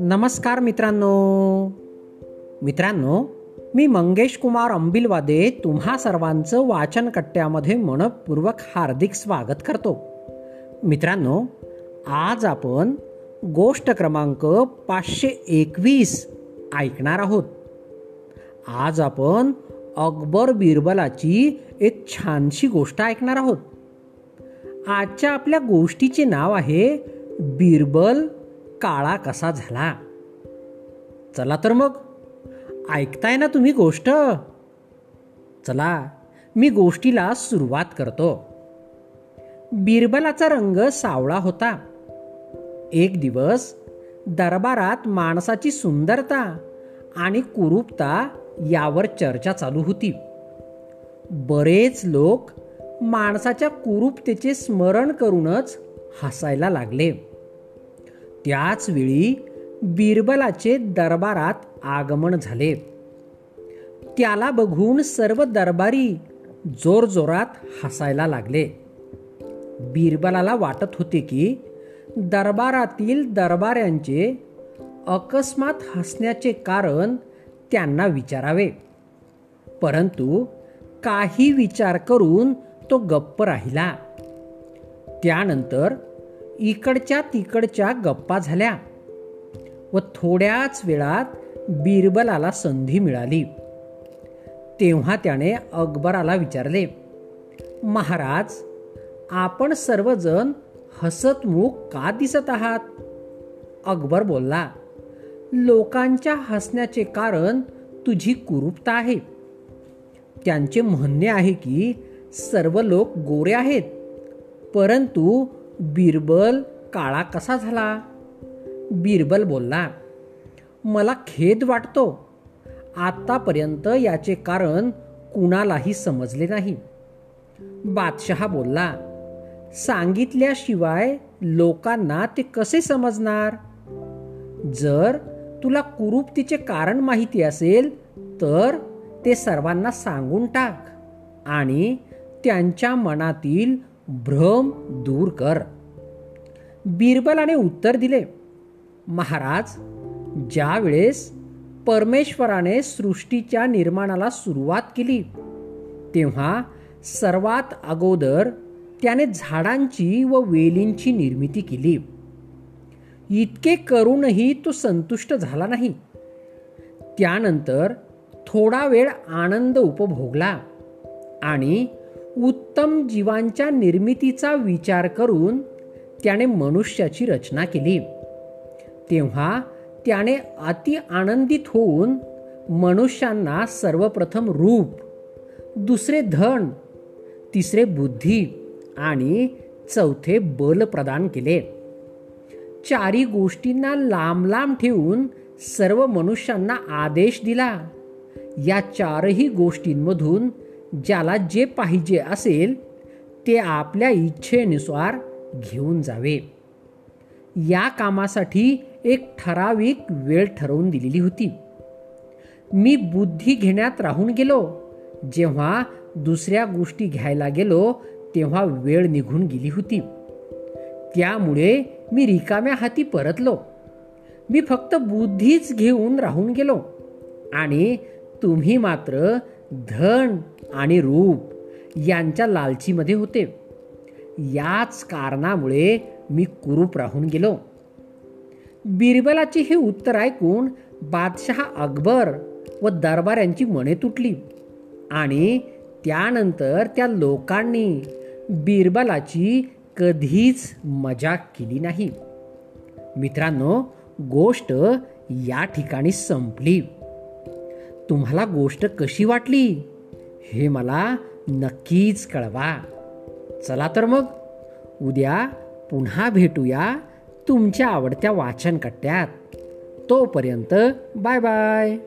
नमस्कार मित्रांनो. मित्रांनो मी मंगेश कुमार अंबिलवादे तुम्हा सर्वांचं वाचन कट्ट्यामध्ये मनपूर्वक हार्दिक स्वागत करतो. मित्रांनो आज आपण गोष्ट क्रमांक पाचशे एकवीस ऐकणार आहोत. आज आपण अकबर बिरबलाची एक छानशी गोष्ट ऐकणार आहोत. आजच्या आपल्या गोष्टीचे नाव आहे बिरबल काळा कसा झाला? चला तर मग. ऐकताय ना तुम्ही गोष्ट? चला मी गोष्टीला सुरुवात करतो. बिरबलाचा रंग सावळा होता. एक दिवस दरबारात माणसाची सुंदरता आणि कुरूपता यावर चर्चा चालू होती. बरेच लोक माणसाच्या कुरूपतेचे स्मरण करूनच हसायला लागले. त्याच वेळी बिरबलाचे दरबारात आगमन झाले. त्याला बघून सर्व दरबारी जोरजोरात हसायला लागले. बिरबलाला वाटत होते की दरबारातील दरबाऱ्यांचे अकस्मात हसण्याचे कारण त्यांना विचारावे. परंतु काही विचार करून तो गप्प राहिला. त्यानंतर इकडच्या तिकडच्या गप्पा झाल्या व थोड्याच वेळात बिरबलाला संधी मिळाली. तेव्हा त्याने अकबराला विचारले महाराज आपण सर्वजण हसतमुख का दिसत आहात? अकबर बोलला लोकांच्या हसण्याचे कारण तुझी कुरूपता आहे. त्यांचे म्हणणे आहे की सर्व लोक गोरे आहेत. परंतु बिरबल काळा कसा झाला? बिरबल बोलला मला खेद वाटतो. आतापर्यंत याचे कारण कुणालाही समजले नाही. बादशहा बोलला सांगितल्याशिवाय लोकांना ते कसे समजणार? जर तुला कुरूपतीचे कारण माहिती असेल तर ते सर्वांना सांगून टाक आणि त्यांच्या मनातील भ्रम दूर कर. बिरबलाने उत्तर दिले महाराज ज्या वेळेस परमेश्वराने सृष्टीच्या निर्माणाला सुरुवात केली तेव्हा सर्वात अगोदर त्याने झाडांची व वेलींची निर्मिती केली. इतके करूनही तो संतुष्ट झाला नाही. त्यानंतर थोडा वेळ आनंद उपभोगला आणि उत्तम जीवांच्या निर्मितीचा विचार करून त्याने मनुष्याची रचना केली. तेव्हा त्याने अति आनंदित होऊन मनुष्यांना सर्वप्रथम रूप दुसरे धन तिसरे बुद्धी आणि चौथे बल प्रदान केले. चारी गोष्टींना लांब लांब ठेवून सर्व मनुष्यांना आदेश दिला. या चारही गोष्टींमधून ज्याला जे पाहिजे असेल ते आपल्या इच्छेनुसार घेऊन जावे. या कामासाठी एक ठराविक वेळ ठरवून दिलेली होती. मी बुद्धी घेण्यात राहून गेलो. जेव्हा दुसऱ्या गोष्टी घ्यायला गेलो तेव्हा वेळ निघून गेली होती. त्यामुळे मी रिकाम्या हाती परतलो. मी फक्त बुद्धीच घेऊन राहून गेलो. आणि तुम्ही मात्र धन आणि रूप यांच्या लालचीमध्ये होते. याच कारणामुळे मी कुरूप राहून गेलो. बिरबलाचे हे उत्तर ऐकून बादशहा अकबर व दरबार यांची मने तुटली आणि त्यानंतर त्या लोकांनी बिरबलाची कधीच मजाक केली नाही. मित्रांनो गोष्ट या ठिकाणी संपली. तुम्हाला गोष्ट कशी वाटली? हे मला नक्कीच कळवा. चला तर मग उद्या पुन्हा भेटूया तुमच्या आवडत्या वाचन कट्ट्यात तोपर्यंत बाय बाय.